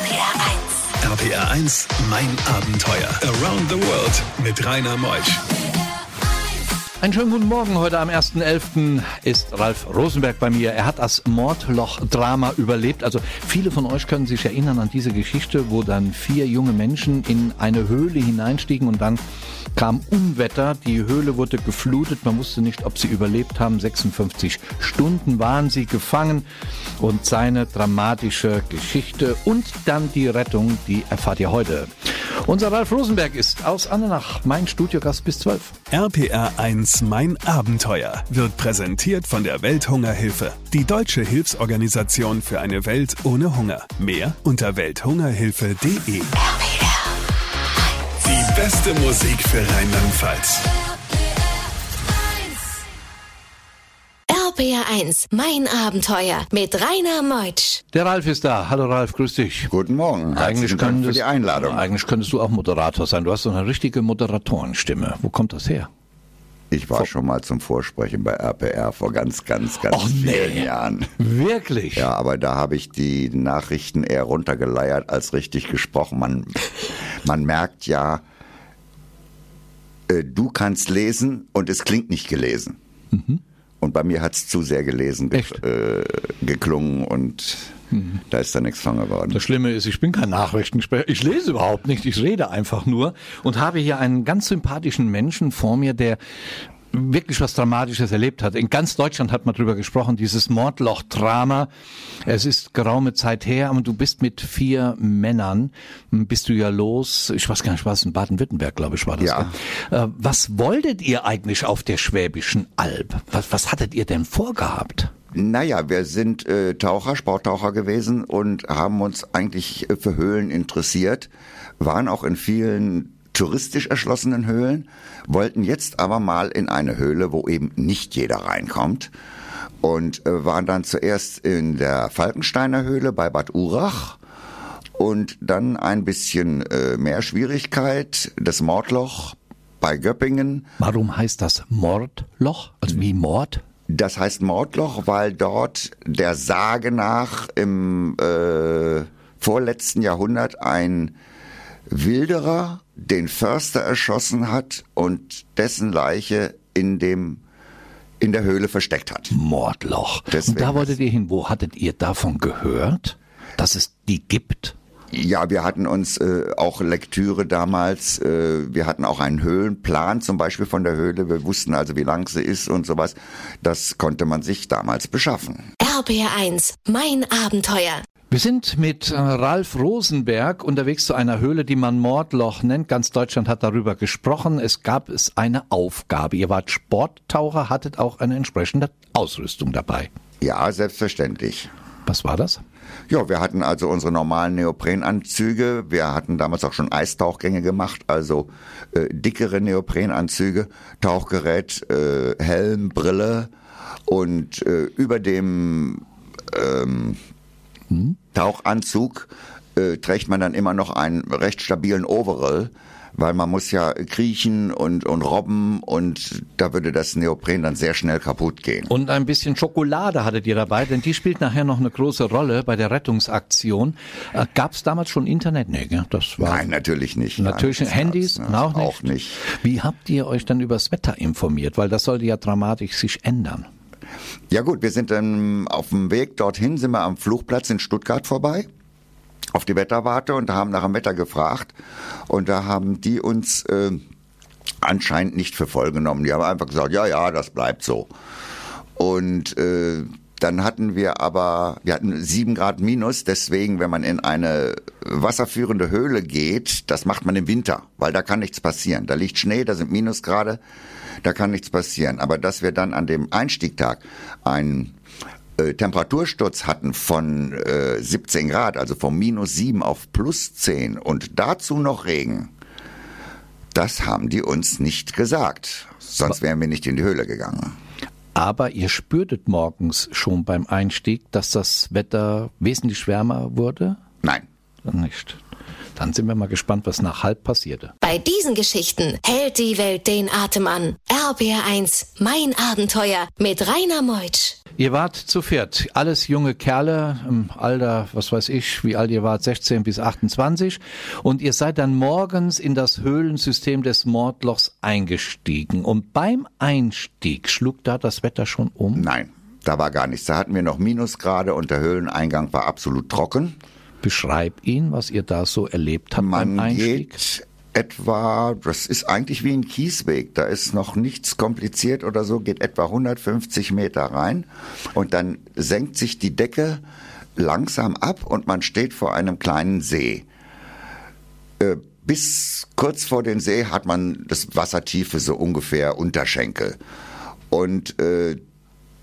RPR 1. RPR 1, mein Abenteuer. Around the World mit Rainer Meusch. Einen schönen guten Morgen. Heute am 1.11. ist Ralf Rosenberg bei mir. Er hat das Mordloch-Drama überlebt. Also viele von euch können sich erinnern an diese Geschichte, wo dann vier junge Menschen in eine Höhle hineinstiegen und dann kam Unwetter. Die Höhle wurde geflutet. Man wusste nicht, ob sie überlebt haben. 56 Stunden waren sie gefangen. Und seine dramatische Geschichte und dann die Rettung, die erfahrt ihr heute. Unser Ralf Rosenberg ist aus Annenach, mein Studiogast bis 12. RPR 1 Mein Abenteuer wird präsentiert von der Welthungerhilfe, die deutsche Hilfsorganisation für eine Welt ohne Hunger. Mehr unter welthungerhilfe.de. Die beste Musik für Rheinland-Pfalz. RPR 1, mein Abenteuer mit Rainer Meutsch. Der Ralf ist da. Hallo Ralf, grüß dich. Guten Morgen. Eigentlich Dank für könntest, die Einladung. eigentlich könntest du auch Moderator sein. Du hast so eine richtige Moderatorenstimme. Wo kommt das her? Ich war schon mal zum Vorsprechen bei RPR vor ganz, ganz, ganz Och, nee. vielen Jahren. Wirklich? Ja, aber da habe ich die Nachrichten eher runtergeleiert als richtig gesprochen. Man, man merkt ja, äh, du kannst lesen und es klingt nicht gelesen. Und bei mir hat es zu sehr gelesen ge äh, geklungen und da ist dann nichts von geworden. Das Schlimme ist, ich bin kein Nachrichtensprecher. Ich lese überhaupt nicht. Ich rede einfach nur und habe hier einen ganz sympathischen Menschen vor mir, der wirklich was Dramatisches erlebt hat. In ganz Deutschland hat man drüber gesprochen, dieses Mordloch-Drama. Es ist geraume Zeit her, aber du bist mit vier Männern, bist du ja los, ich weiß gar nicht, was in Baden-Württemberg, glaube ich, war das. Ja. gell? Äh, Was wolltet ihr eigentlich auf der Schwäbischen Alb? Was, was hattet ihr denn vorgehabt? Naja, wir sind äh, Taucher, Sporttaucher gewesen und haben uns eigentlich äh, für Höhlen interessiert, waren auch in vielen touristisch erschlossenen Höhlen, wollten jetzt aber mal in eine Höhle, wo eben nicht jeder reinkommt und äh, waren dann zuerst in der Falkensteiner Höhle bei Bad Urach und dann ein bisschen äh, mehr Schwierigkeit, das Mordloch bei Göppingen. Warum heißt das Mordloch? Also wie Mord? Das heißt Mordloch, weil dort der Sage nach im äh, vorletzten Jahrhundert ein Wilderer den Förster erschossen hat und dessen Leiche in dem in der Höhle versteckt hat. Mordloch. Deswegen Und da wolltet ihr hin. Wo hattet ihr davon gehört, dass es die gibt? Ja, wir hatten uns äh, auch Lektüre damals, äh, wir hatten auch einen Höhlenplan zum Beispiel von der Höhle, wir wussten also, wie lang sie ist und sowas. Das konnte man sich damals beschaffen. RPR 1, mein Abenteuer. Wir sind mit äh, Ralf Rosenberg unterwegs zu einer Höhle, die man Mordloch nennt. Ganz Deutschland hat darüber gesprochen. Es gab es eine Aufgabe. Ihr wart Sporttaucher, hattet auch eine entsprechende Ausrüstung dabei. Ja, selbstverständlich. Was war das? Ja, wir hatten also unsere normalen Neoprenanzüge. Wir hatten damals auch schon Eistauchgänge gemacht, also äh, dickere Neoprenanzüge, Tauchgerät, äh, Helm, Brille und äh, über dem ähm, Tauchanzug äh, trägt man dann immer noch einen recht stabilen Overall, weil man muss ja kriechen und, und robben und da würde das Neopren dann sehr schnell kaputt gehen. Und ein bisschen Schokolade hattet ihr dabei, denn die spielt nachher noch eine große Rolle bei der Rettungsaktion. Äh, Gab es damals schon Internet? Nee, gell? das war Nein, natürlich nicht. Natürlich Nein, Handys ne? auch, nicht. auch nicht. Wie habt ihr euch dann übers Wetter informiert? Weil das sollte ja dramatisch sich ändern. Ja gut, wir sind dann auf dem Weg dorthin, sind wir am Flugplatz in Stuttgart vorbei auf die Wetterwarte und haben nach dem Wetter gefragt und da haben die uns äh, anscheinend nicht für voll genommen. Die haben einfach gesagt, ja, ja, das bleibt so. Und äh, dann hatten wir aber, wir hatten sieben Grad minus, deswegen, wenn man in eine wasserführende Höhle geht, das macht man im Winter, weil da kann nichts passieren. Da liegt Schnee, da sind Minusgrade, da kann nichts passieren. Aber dass wir dann an dem Einstiegtag einen äh, Temperatursturz hatten von äh, 17 Grad, also von minus 7 auf plus 10 und dazu noch Regen, das haben die uns nicht gesagt. Sonst wären wir nicht in die Höhle gegangen. Aber ihr spürtet morgens schon beim Einstieg, dass das Wetter wesentlich wärmer wurde? Nein. Nicht. Dann sind wir mal gespannt, was nach halb passierte. Bei diesen Geschichten hält die Welt den Atem an. RBR1, mein Abenteuer mit Rainer Meutsch. Ihr wart zu viert, alles junge Kerle im Alter, was weiß ich, wie alt ihr wart, 16 bis 28. Und ihr seid dann morgens in das Höhlensystem des Mordlochs eingestiegen. Und beim Einstieg schlug da das Wetter schon um? Nein, da war gar nichts. Da hatten wir noch Minusgrade und der Höhleneingang war absolut trocken. Beschreib ihn, was ihr da so erlebt habt Man beim Einstieg. geht etwa, das ist eigentlich wie ein Kiesweg, da ist noch nichts kompliziert oder so, geht etwa 150 Meter rein und dann senkt sich die Decke langsam ab und man steht vor einem kleinen See. Äh, Bis kurz vor den See hat man das Wassertiefe so ungefähr Unterschenkel. Und äh,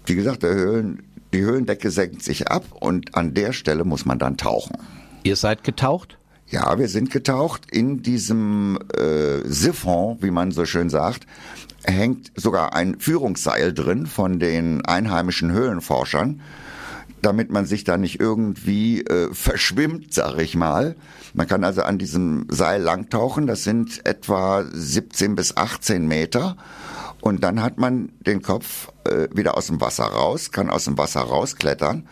wie gesagt, der Höhlen, die Höhlendecke senkt sich ab und an der Stelle muss man dann tauchen. Ihr seid getaucht? Ja, wir sind getaucht. In diesem äh, Siphon, wie man so schön sagt, hängt sogar ein Führungsseil drin von den einheimischen Höhlenforschern, damit man sich da nicht irgendwie äh, verschwimmt, sag ich mal. Man kann also an diesem Seil langtauchen. Das sind etwa 17 bis 18 Meter. Und dann hat man den Kopf äh, wieder aus dem Wasser raus, kann aus dem Wasser rausklettern.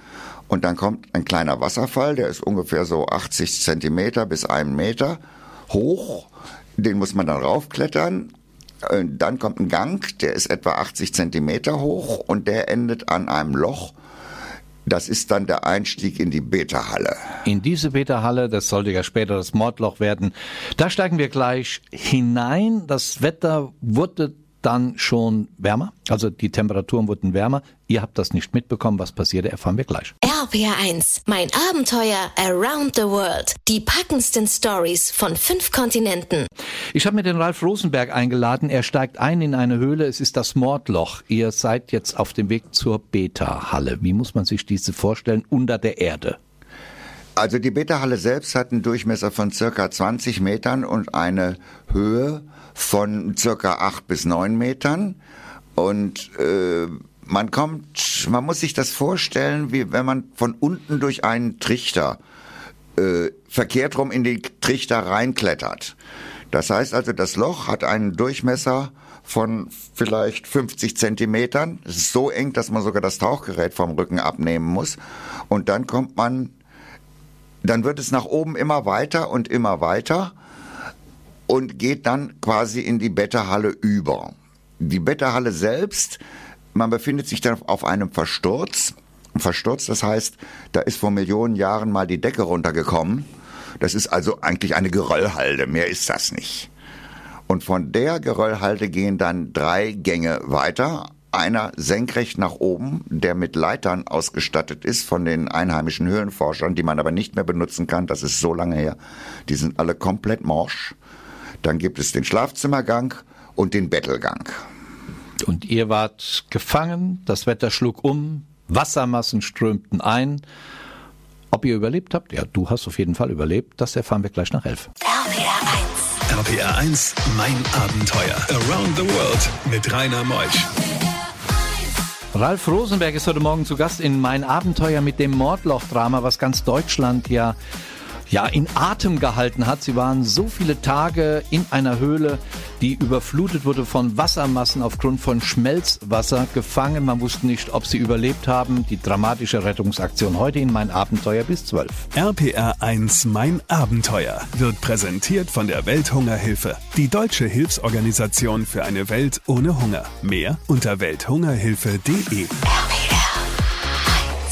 Und dann kommt ein kleiner Wasserfall, der ist ungefähr so 80 Zentimeter bis einen Meter hoch. Den muss man dann raufklettern. Äh, Dann kommt ein Gang, der ist etwa 80 Zentimeter hoch und der endet an einem Loch. Das ist dann der Einstieg in die Beta-Halle. In diese Beta-Halle, das sollte ja später das Mordloch werden, da steigen wir gleich hinein. Das Wetter wurde dann schon wärmer, also die Temperaturen wurden wärmer. Ihr habt das nicht mitbekommen, was passierte, erfahren wir gleich. RBR1, mein Abenteuer around the world. Die packendsten Stories von fünf Kontinenten. Ich habe mir den Ralf Rosenberg eingeladen. Er steigt ein in eine Höhle. Es ist das Mordloch. Ihr seid jetzt auf dem Weg zur Beta-Halle. Wie muss man sich diese vorstellen? Unter der Erde. Also die Beta-Halle selbst hat einen Durchmesser von circa 20 Metern und eine Höhe von circa 8 bis 9 Metern. Und äh, man kommt, man muss sich das vorstellen, wie wenn man von unten durch einen Trichter äh, verkehrt rum in den Trichter reinklettert. Das heißt also, das Loch hat einen Durchmesser von vielleicht 50 Zentimetern. Es ist so eng, dass man sogar das Tauchgerät vom Rücken abnehmen muss. Und dann kommt man, dann wird es nach oben immer weiter und immer weiter und geht dann quasi in die Betterhalle über. Die Betterhalle selbst, man befindet sich dann auf einem Versturz. Versturz, das heißt, da ist vor Millionen Jahren mal die Decke runtergekommen. Das ist also eigentlich eine Geröllhalde, mehr ist das nicht. Und von der Geröllhalde gehen dann drei Gänge weiter. Einer senkrecht nach oben, der mit Leitern ausgestattet ist von den einheimischen Höhlenforschern, die man aber nicht mehr benutzen kann. Das ist so lange her. Die sind alle komplett morsch. Dann gibt es den Schlafzimmergang und den Bettelgang. Und ihr wart gefangen, das Wetter schlug um, Wassermassen strömten ein. Ob ihr überlebt habt? Ja, du hast auf jeden Fall überlebt. Das erfahren wir gleich nach elf. RBR1, RPR 1, mein Abenteuer. Around the World mit Rainer Meusch. Ralf Rosenberg ist heute Morgen zu Gast in Mein Abenteuer mit dem Mordloch-Drama, was ganz Deutschland ja ja, in Atem gehalten hat. Sie waren so viele Tage in einer Höhle, die überflutet wurde von Wassermassen aufgrund von Schmelzwasser gefangen. Man wusste nicht, ob sie überlebt haben. Die dramatische Rettungsaktion heute in Mein Abenteuer bis 12. RPR 1, mein Abenteuer wird präsentiert von der Welthungerhilfe. Die deutsche Hilfsorganisation für eine Welt ohne Hunger. Mehr unter welthungerhilfe.de.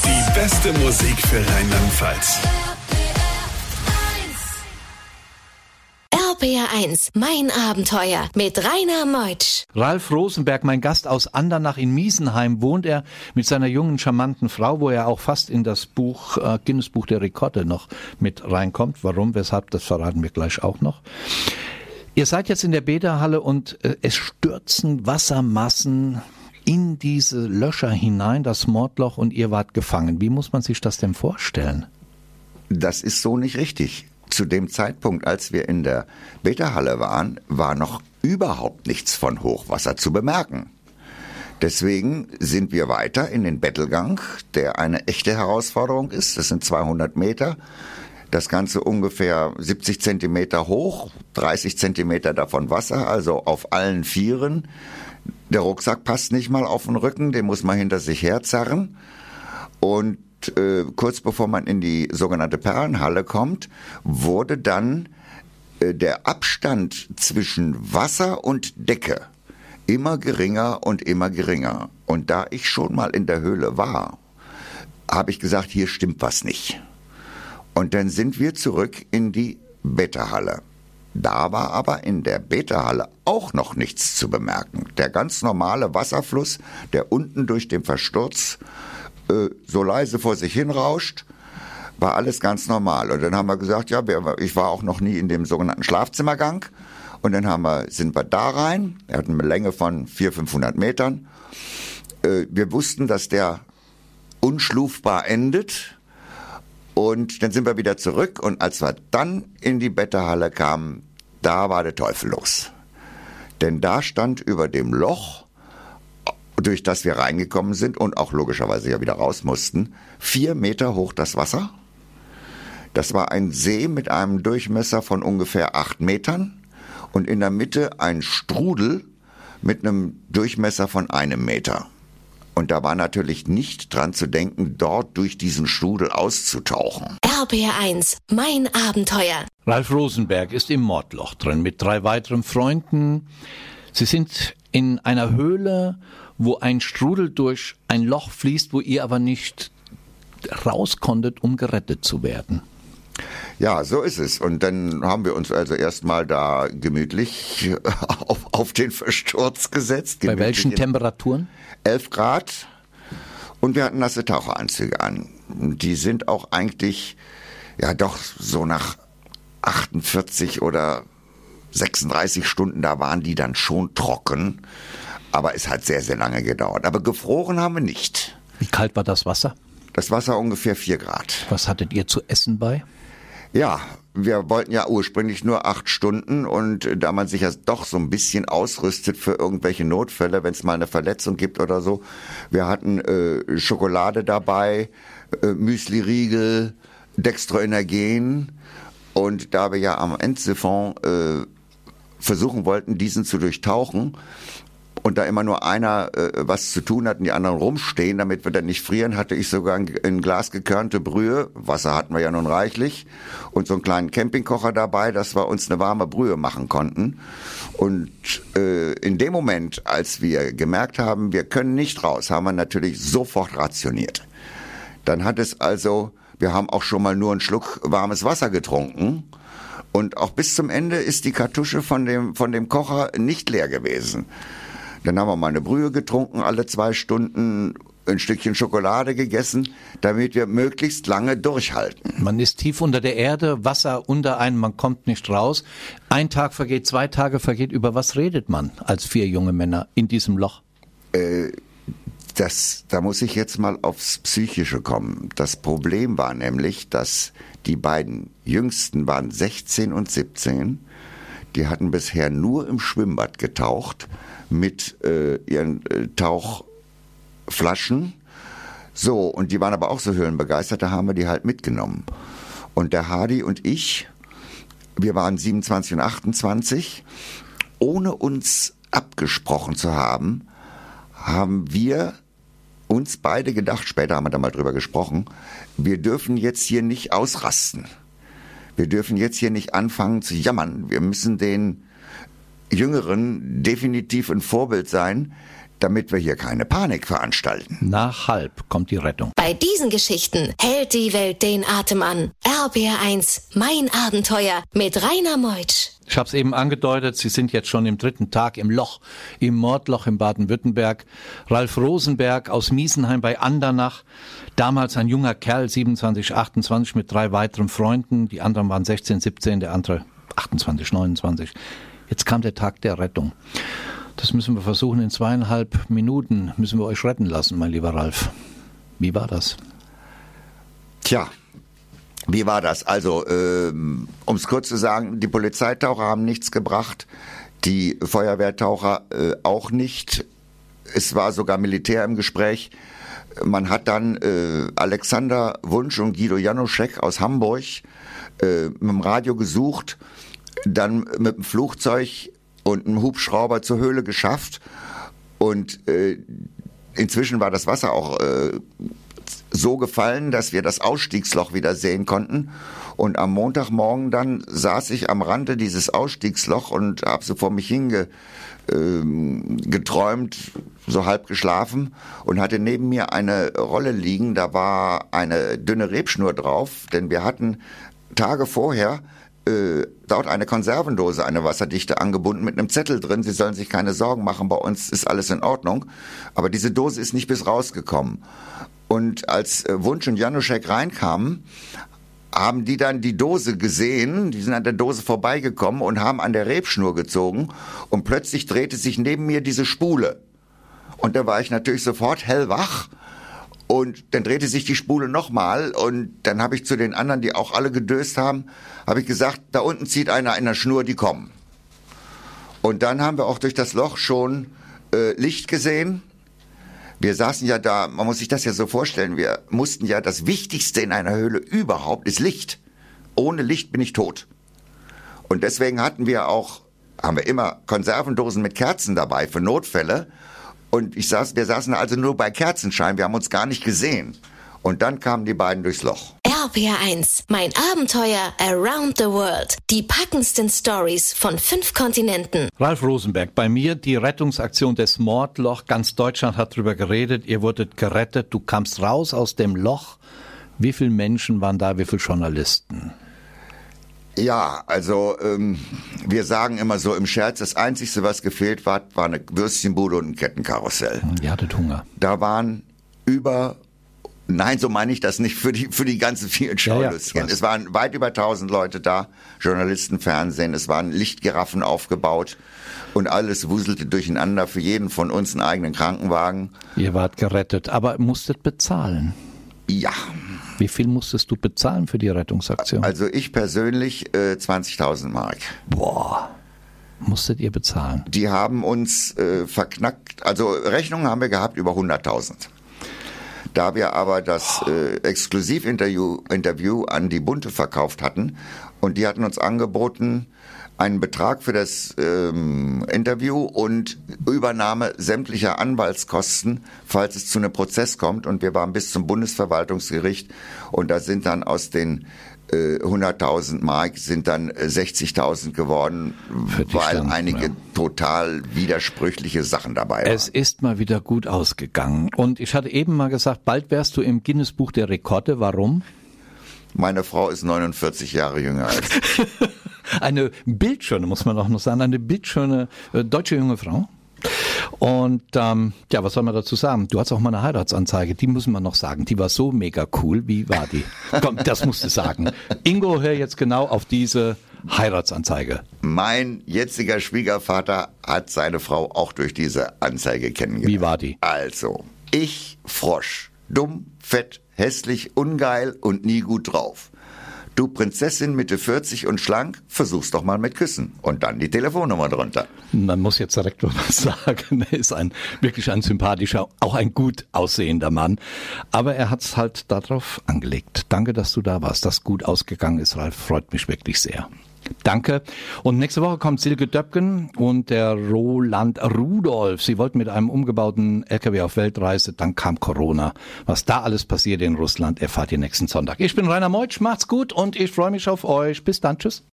Die beste Musik für Rheinland-Pfalz. RBR1, mein Abenteuer mit Rainer Meutsch. Ralf Rosenberg, mein Gast aus Andernach in Miesenheim, wohnt er mit seiner jungen, charmanten Frau, wo er auch fast in das Buch, äh, Guinness Buch der Rekorde noch mit reinkommt. Warum, weshalb, das verraten wir gleich auch noch. Ihr seid jetzt in der Bäderhalle und äh, es stürzen Wassermassen in diese Löcher hinein, das Mordloch, und ihr wart gefangen. Wie muss man sich das denn vorstellen? Das ist so nicht richtig. Zu dem Zeitpunkt, als wir in der Beta-Halle waren, war noch überhaupt nichts von Hochwasser zu bemerken. Deswegen sind wir weiter in den Bettelgang, der eine echte Herausforderung ist. Das sind 200 Meter. Das Ganze ungefähr 70 Zentimeter hoch, 30 Zentimeter davon Wasser, also auf allen Vieren. Der Rucksack passt nicht mal auf den Rücken, den muss man hinter sich herzerren. Und äh, kurz bevor man in die sogenannte Perlenhalle kommt, wurde dann äh, der Abstand zwischen Wasser und Decke immer geringer und immer geringer. Und da ich schon mal in der Höhle war, habe ich gesagt, hier stimmt was nicht. Und dann sind wir zurück in die Beta-Halle. Da war aber in der Beta-Halle auch noch nichts zu bemerken. Der ganz normale Wasserfluss, der unten durch den Versturz äh, so leise vor sich hin rauscht, war alles ganz normal. Und dann haben wir gesagt, ja, ich war auch noch nie in dem sogenannten Schlafzimmergang. Und dann haben wir, sind wir da rein. Er hat eine Länge von 400, 500 Metern. Äh, wir wussten, dass der unschlufbar endet. Und dann sind wir wieder zurück und als wir dann in die Betterhalle kamen, da war der Teufel los. Denn da stand über dem Loch, durch das wir reingekommen sind und auch logischerweise ja wieder raus mussten, vier Meter hoch das Wasser. Das war ein See mit einem Durchmesser von ungefähr acht Metern und in der Mitte ein Strudel mit einem Durchmesser von einem Meter. Und da war natürlich nicht dran zu denken, dort durch diesen Strudel auszutauchen. RBR1, mein Abenteuer. Ralf Rosenberg ist im Mordloch drin mit drei weiteren Freunden. Sie sind in einer Höhle, wo ein Strudel durch ein Loch fließt, wo ihr aber nicht raus konntet, um gerettet zu werden. Ja, so ist es. Und dann haben wir uns also erstmal da gemütlich auf, auf den Versturz gesetzt. Bei welchen Temperaturen? 11 Grad. Und wir hatten nasse Taucheranzüge an. Die sind auch eigentlich, ja doch, so nach 48 oder 36 Stunden, da waren die dann schon trocken. Aber es hat sehr, sehr lange gedauert. Aber gefroren haben wir nicht. Wie kalt war das Wasser? Das Wasser ungefähr 4 Grad. Was hattet ihr zu essen bei? Ja, wir wollten ja ursprünglich nur acht Stunden und da man sich ja doch so ein bisschen ausrüstet für irgendwelche Notfälle, wenn es mal eine Verletzung gibt oder so, wir hatten äh, Schokolade dabei, äh, Müsli-Riegel, Dextroenergen und da wir ja am Endsiphon äh, versuchen wollten, diesen zu durchtauchen, und da immer nur einer äh, was zu tun hat und die anderen rumstehen, damit wir dann nicht frieren, hatte ich sogar ein, ein, Glas gekörnte Brühe, Wasser hatten wir ja nun reichlich, und so einen kleinen Campingkocher dabei, dass wir uns eine warme Brühe machen konnten. Und äh, in dem Moment, als wir gemerkt haben, wir können nicht raus, haben wir natürlich sofort rationiert. Dann hat es also, wir haben auch schon mal nur einen Schluck warmes Wasser getrunken. Und auch bis zum Ende ist die Kartusche von dem, von dem Kocher nicht leer gewesen. Dann haben wir mal eine Brühe getrunken, alle zwei Stunden ein Stückchen Schokolade gegessen, damit wir möglichst lange durchhalten. Man ist tief unter der Erde, Wasser unter einem, man kommt nicht raus. Ein Tag vergeht, zwei Tage vergeht. Über was redet man als vier junge Männer in diesem Loch? Äh, das, da muss ich jetzt mal aufs Psychische kommen. Das Problem war nämlich, dass die beiden Jüngsten waren 16 und 17. Die hatten bisher nur im Schwimmbad getaucht mit äh, ihren äh, Tauchflaschen. So, und die waren aber auch so höhlenbegeistert, da haben wir die halt mitgenommen. Und der Hardy und ich, wir waren 27 und 28, ohne uns abgesprochen zu haben, haben wir uns beide gedacht, später haben wir da mal drüber gesprochen, wir dürfen jetzt hier nicht ausrasten. Wir dürfen jetzt hier nicht anfangen zu jammern. Wir müssen den Jüngeren definitiv ein Vorbild sein, damit wir hier keine Panik veranstalten. Nach halb kommt die Rettung. Bei diesen Geschichten hält die Welt den Atem an. RBR1, mein Abenteuer mit Rainer Meutsch. Ich habe es eben angedeutet, Sie sind jetzt schon im dritten Tag im Loch, im Mordloch in Baden-Württemberg. Ralf Rosenberg aus Miesenheim bei Andernach, damals ein junger Kerl, 27, 28 mit drei weiteren Freunden. Die anderen waren 16, 17, der andere 28, 29. Jetzt kam der Tag der Rettung. Das müssen wir versuchen, in zweieinhalb Minuten müssen wir euch retten lassen, mein lieber Ralf. Wie war das? Tja, wie war das? Also, ähm, um es kurz zu sagen, die Polizeitaucher haben nichts gebracht, die Feuerwehrtaucher äh, auch nicht. Es war sogar Militär im Gespräch. Man hat dann äh, Alexander Wunsch und Guido Janoschek aus Hamburg äh, mit dem Radio gesucht, dann mit dem Flugzeug und einem Hubschrauber zur Höhle geschafft und äh, inzwischen war das Wasser auch äh, so gefallen, dass wir das Ausstiegsloch wieder sehen konnten. Und am Montagmorgen dann saß ich am Rande dieses Ausstiegsloch und habe so vor mich hinge ähm, geträumt, so halb geschlafen und hatte neben mir eine Rolle liegen. Da war eine dünne Rebschnur drauf, denn wir hatten Tage vorher äh, dort eine Konservendose, eine wasserdichte angebunden mit einem Zettel drin. Sie sollen sich keine Sorgen machen, bei uns ist alles in Ordnung. Aber diese Dose ist nicht bis rausgekommen. Und als äh, Wunsch und Januszek reinkamen, haben die dann die Dose gesehen, die sind an der Dose vorbeigekommen und haben an der Rebschnur gezogen und plötzlich drehte sich neben mir diese Spule. Und da war ich natürlich sofort hellwach und dann drehte sich die Spule nochmal und dann habe ich zu den anderen, die auch alle gedöst haben, habe ich gesagt, da unten zieht einer in der Schnur, die kommen. Und dann haben wir auch durch das Loch schon äh, Licht gesehen. Wir saßen ja da, man muss sich das ja so vorstellen, wir mussten ja, das Wichtigste in einer Höhle überhaupt ist Licht. Ohne Licht bin ich tot. Und deswegen hatten wir auch, haben wir immer Konservendosen mit Kerzen dabei für Notfälle. Und ich saß, wir saßen also nur bei Kerzenschein, wir haben uns gar nicht gesehen. Und dann kamen die beiden durchs Loch. RPR1, mein Abenteuer Around the World. Die packendsten Stories von fünf Kontinenten. Ralf Rosenberg, bei mir die Rettungsaktion des Mordloch. Ganz Deutschland hat darüber geredet. Ihr wurdet gerettet. Du kamst raus aus dem Loch. Wie viele Menschen waren da? Wie viele Journalisten? Ja, also ähm, wir sagen immer so im Scherz, das Einzige, was gefehlt war, war eine Würstchenbude und ein Kettenkarussell. Ihr hattet Hunger. Da waren über, nein, so meine ich das nicht, für die, für die ganzen vielen Ja, ja, weiß. es waren weit über 1000 Leute da, Journalisten, Fernsehen, es waren Lichtgiraffen aufgebaut und alles wuselte durcheinander, für jeden von uns einen eigenen Krankenwagen. Ihr wart gerettet, aber musstet bezahlen. Ja, Wie viel musstest du bezahlen für die Rettungsaktion? also ich persönlich äh, 20.000 Mark. Boah, musstet ihr bezahlen. Die haben uns äh, verknackt, also Rechnungen haben wir gehabt über 100.000. Da wir aber das äh, Exklusivinterview Interview an die Bunte verkauft hatten und die hatten uns angeboten, einen Betrag für das ähm, Interview und Übernahme sämtlicher Anwaltskosten, falls es zu einem Prozess kommt. Und wir waren bis zum Bundesverwaltungsgericht und da sind dann aus den äh, 100.000 Mark sind dann äh, 60.000 geworden, Für die weil Stand, einige ja. total widersprüchliche Sachen dabei waren. Es ist mal wieder gut ausgegangen. Und ich hatte eben mal gesagt, bald wärst du im Guinness-Buch der Rekorde. Warum? Meine Frau ist 49 Jahre jünger als ich. Eine bildschöne, muss man auch noch sagen, eine bildschöne äh, deutsche junge Frau. Und ähm, ja, was soll man dazu sagen? Du hast auch mal eine Heiratsanzeige, die müssen wir noch sagen. Die war so mega cool. Wie war die? Komm, das musst du sagen. Ingo, hör jetzt genau auf diese Heiratsanzeige. Mein jetziger Schwiegervater hat seine Frau auch durch diese Anzeige kennengelernt. Wie war die? Also, ich Frosch, dumm, fett, hässlich, ungeil und nie gut drauf. Du Prinzessin Mitte 40 und schlank, versuch's doch mal mit Küssen. Und dann die Telefonnummer drunter. Man muss jetzt direkt noch was sagen. Er ist ein wirklich ein sympathischer, auch ein gut aussehender Mann. Aber er hat's halt darauf angelegt. Danke, dass du da warst. Dass gut ausgegangen ist, Ralf, freut mich wirklich sehr. Danke. Und nächste Woche kommt Silke Döpken und der Roland Rudolf. Sie wollten mit einem umgebauten LKW auf Weltreise, dann kam Corona. Was da alles passiert in Russland, erfahrt ihr nächsten Sonntag. Ich bin Rainer Meutsch, macht's gut und ich freue mich auf euch. Bis dann, tschüss.